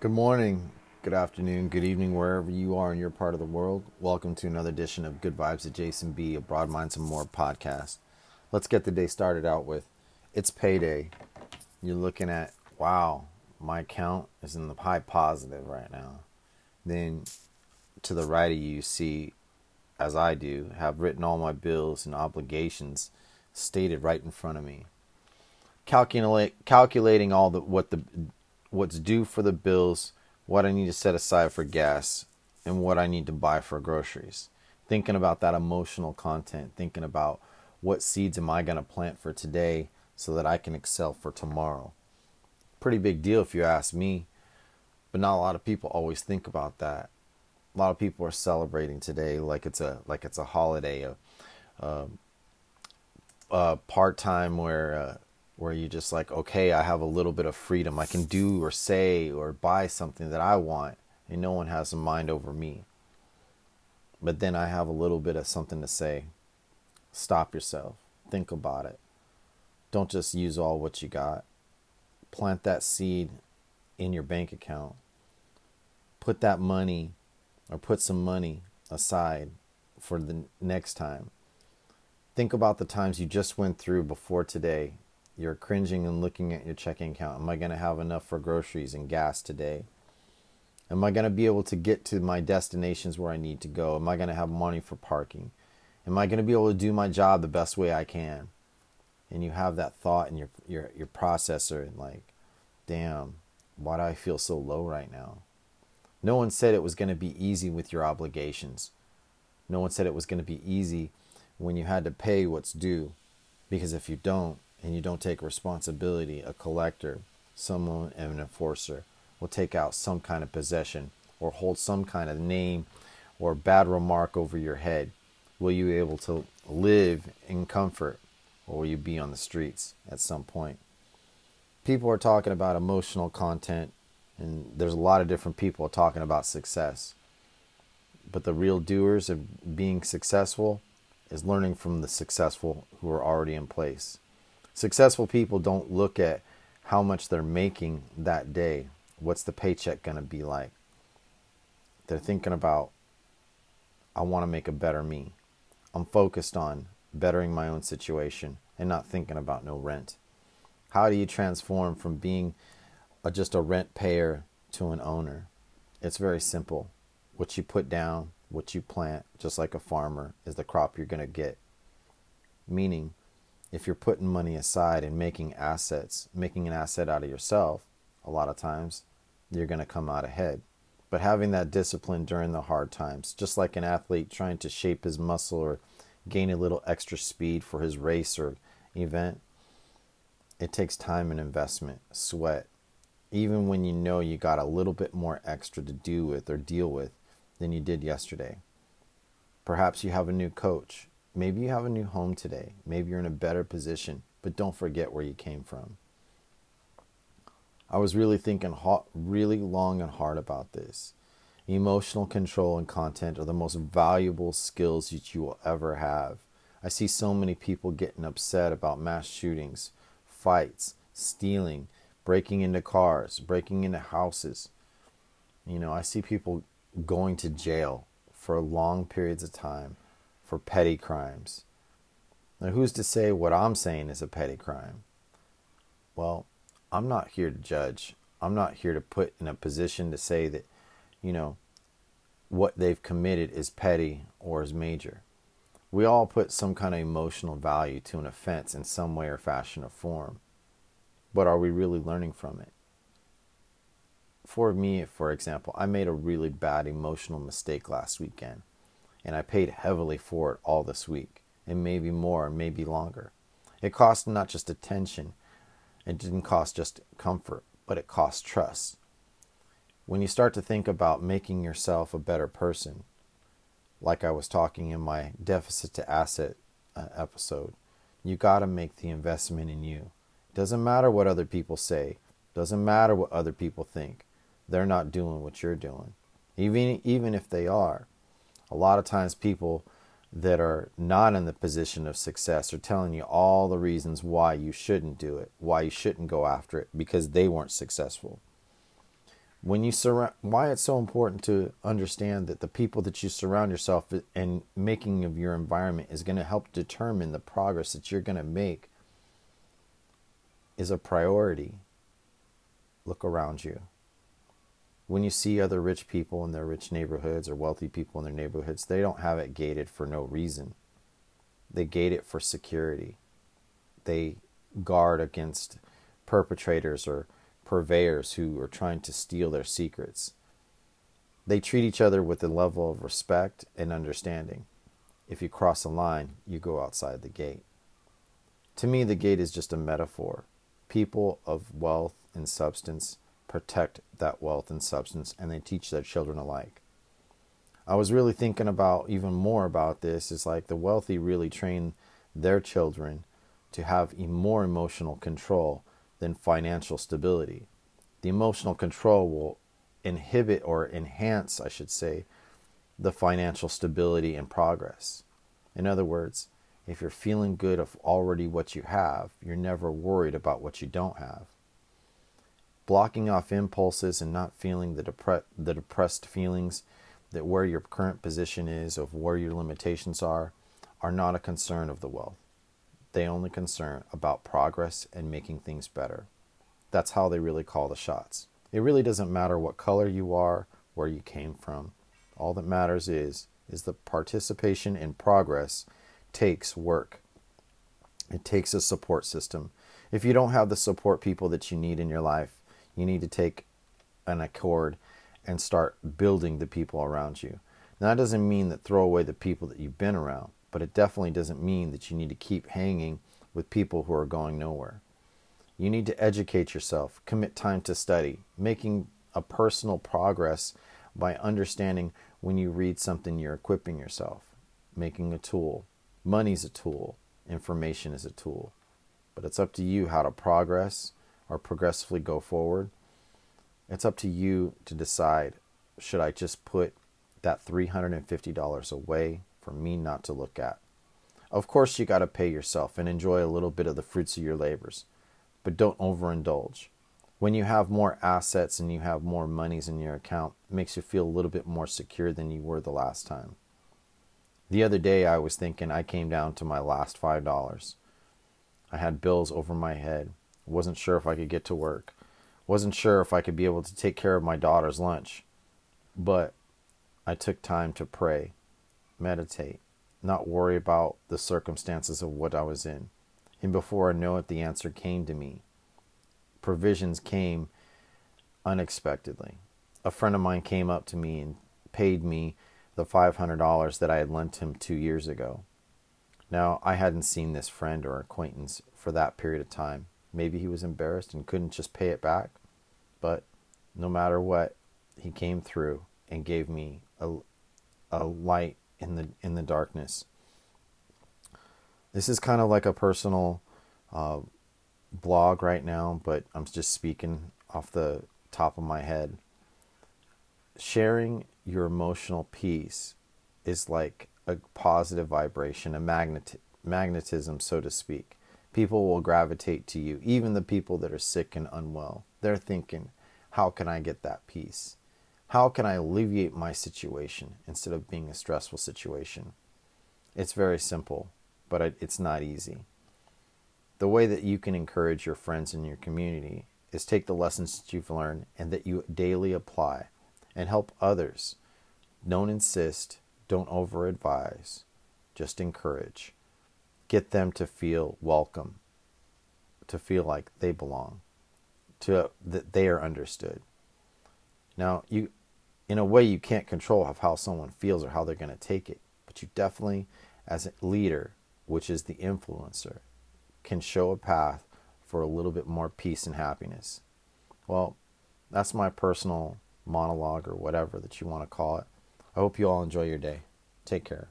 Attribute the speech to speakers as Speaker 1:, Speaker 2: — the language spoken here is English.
Speaker 1: Good morning, good afternoon, good evening, wherever you are in your part of the world. Welcome to another edition of Good Vibes with Jason B, a Broad Minds and More podcast. Let's get the day started out with it's payday. You're looking at, wow, my account is in the high positive right now. Then to the right of you, you see, as I do, have written all my bills and obligations stated right in front of me. Calculate, calculating all the what the what's due for the bills, what I need to set aside for gas, and what I need to buy for groceries. Thinking about that emotional content, thinking about what seeds am I going to plant for today so that I can excel for tomorrow. Pretty big deal if you ask me, but not a lot of people always think about that. A lot of people are celebrating today like it's a like it's a holiday, a, a, a part time where uh, where you're just like, okay, I have a little bit of freedom. I can do or say or buy something that I want, and no one has a mind over me. But then I have a little bit of something to say. Stop yourself. Think about it. Don't just use all what you got. Plant that seed in your bank account. Put that money or put some money aside for the next time. Think about the times you just went through before today you're cringing and looking at your checking account. Am I going to have enough for groceries and gas today? Am I going to be able to get to my destinations where I need to go? Am I going to have money for parking? Am I going to be able to do my job the best way I can? And you have that thought in your your your processor and like, damn, why do I feel so low right now? No one said it was going to be easy with your obligations. No one said it was going to be easy when you had to pay what's due. Because if you don't, and you don't take responsibility, a collector, someone, an enforcer will take out some kind of possession or hold some kind of name or bad remark over your head. Will you be able to live in comfort or will you be on the streets at some point? People are talking about emotional content, and there's a lot of different people talking about success. But the real doers of being successful is learning from the successful who are already in place. Successful people don't look at how much they're making that day. What's the paycheck going to be like? They're thinking about, I want to make a better me. I'm focused on bettering my own situation and not thinking about no rent. How do you transform from being a, just a rent payer to an owner? It's very simple. What you put down, what you plant, just like a farmer, is the crop you're going to get. Meaning, if you're putting money aside and making assets, making an asset out of yourself, a lot of times you're going to come out ahead. But having that discipline during the hard times, just like an athlete trying to shape his muscle or gain a little extra speed for his race or event, it takes time and investment, sweat. Even when you know you got a little bit more extra to do with or deal with than you did yesterday. Perhaps you have a new coach Maybe you have a new home today. Maybe you're in a better position, but don't forget where you came from. I was really thinking really long and hard about this. Emotional control and content are the most valuable skills that you will ever have. I see so many people getting upset about mass shootings, fights, stealing, breaking into cars, breaking into houses. You know, I see people going to jail for long periods of time for petty crimes. Now, who's to say what I'm saying is a petty crime? Well, I'm not here to judge. I'm not here to put in a position to say that, you know, what they've committed is petty or is major. We all put some kind of emotional value to an offense in some way or fashion or form. But are we really learning from it? For me, for example, I made a really bad emotional mistake last weekend and I paid heavily for it all this week, and maybe more, and maybe longer. It cost not just attention, it didn't cost just comfort, but it cost trust. When you start to think about making yourself a better person, like I was talking in my deficit to asset uh, episode, you got to make the investment in you. Doesn't matter what other people say, doesn't matter what other people think. They're not doing what you're doing. Even even if they are, a lot of times people that are not in the position of success are telling you all the reasons why you shouldn't do it, why you shouldn't go after it, because they weren't successful. when you surround why it's so important to understand that the people that you surround yourself and making of your environment is going to help determine the progress that you're going to make is a priority look around you when you see other rich people in their rich neighborhoods or wealthy people in their neighborhoods they don't have it gated for no reason they gate it for security they guard against perpetrators or purveyors who are trying to steal their secrets. They treat each other with a level of respect and understanding. If you cross a line, you go outside the gate. To me, the gate is just a metaphor. People of wealth and substance protect that wealth and substance, and they teach their children alike. I was really thinking about even more about this is like the wealthy really train their children to have more emotional control than financial stability. The emotional control will inhibit or enhance, I should say, the financial stability and progress. In other words, if you're feeling good of already what you have, you're never worried about what you don't have. Blocking off impulses and not feeling the, depre- the depressed feelings that where your current position is, of where your limitations are, are not a concern of the wealth. They only concern about progress and making things better. That's how they really call the shots. It really doesn't matter what color you are, where you came from. All that matters is is the participation in progress takes work. It takes a support system. If you don't have the support people that you need in your life, you need to take an accord and start building the people around you. Now, that doesn't mean that throw away the people that you've been around but it definitely doesn't mean that you need to keep hanging with people who are going nowhere. You need to educate yourself, commit time to study, making a personal progress by understanding when you read something, you're equipping yourself, making a tool. Money's a tool, information is a tool. But it's up to you how to progress or progressively go forward. It's up to you to decide should I just put that $350 away for me not to look at. Of course, you got to pay yourself and enjoy a little bit of the fruits of your labors, but don't overindulge. When you have more assets and you have more monies in your account, it makes you feel a little bit more secure than you were the last time. The other day, I was thinking I came down to my last $5. I had bills over my head, wasn't sure if I could get to work, wasn't sure if I could be able to take care of my daughter's lunch, but I took time to pray meditate, not worry about the circumstances of what I was in. And before I know it, the answer came to me. Provisions came unexpectedly. A friend of mine came up to me and paid me the $500 that I had lent him two years ago. Now, I hadn't seen this friend or acquaintance for that period of time. Maybe he was embarrassed and couldn't just pay it back, but no matter what, he came through and gave me a, a light in the in the darkness. This is kind of like a personal uh, blog right now, but I'm just speaking off the top of my head. Sharing your emotional peace is like a positive vibration, a magnet magnetism, so to speak. People will gravitate to you, even the people that are sick and unwell. They're thinking, how can I get that peace? How can I alleviate my situation instead of being a stressful situation? It's very simple, but it's not easy. The way that you can encourage your friends in your community is take the lessons that you've learned and that you daily apply and help others. Don't insist, don't over advise, just encourage. Get them to feel welcome, to feel like they belong, to that they are understood. Now, you in a way you can't control of how someone feels or how they're going to take it but you definitely as a leader which is the influencer can show a path for a little bit more peace and happiness. Well that's my personal monologue or whatever that you want to call it. I hope you all enjoy your day. Take care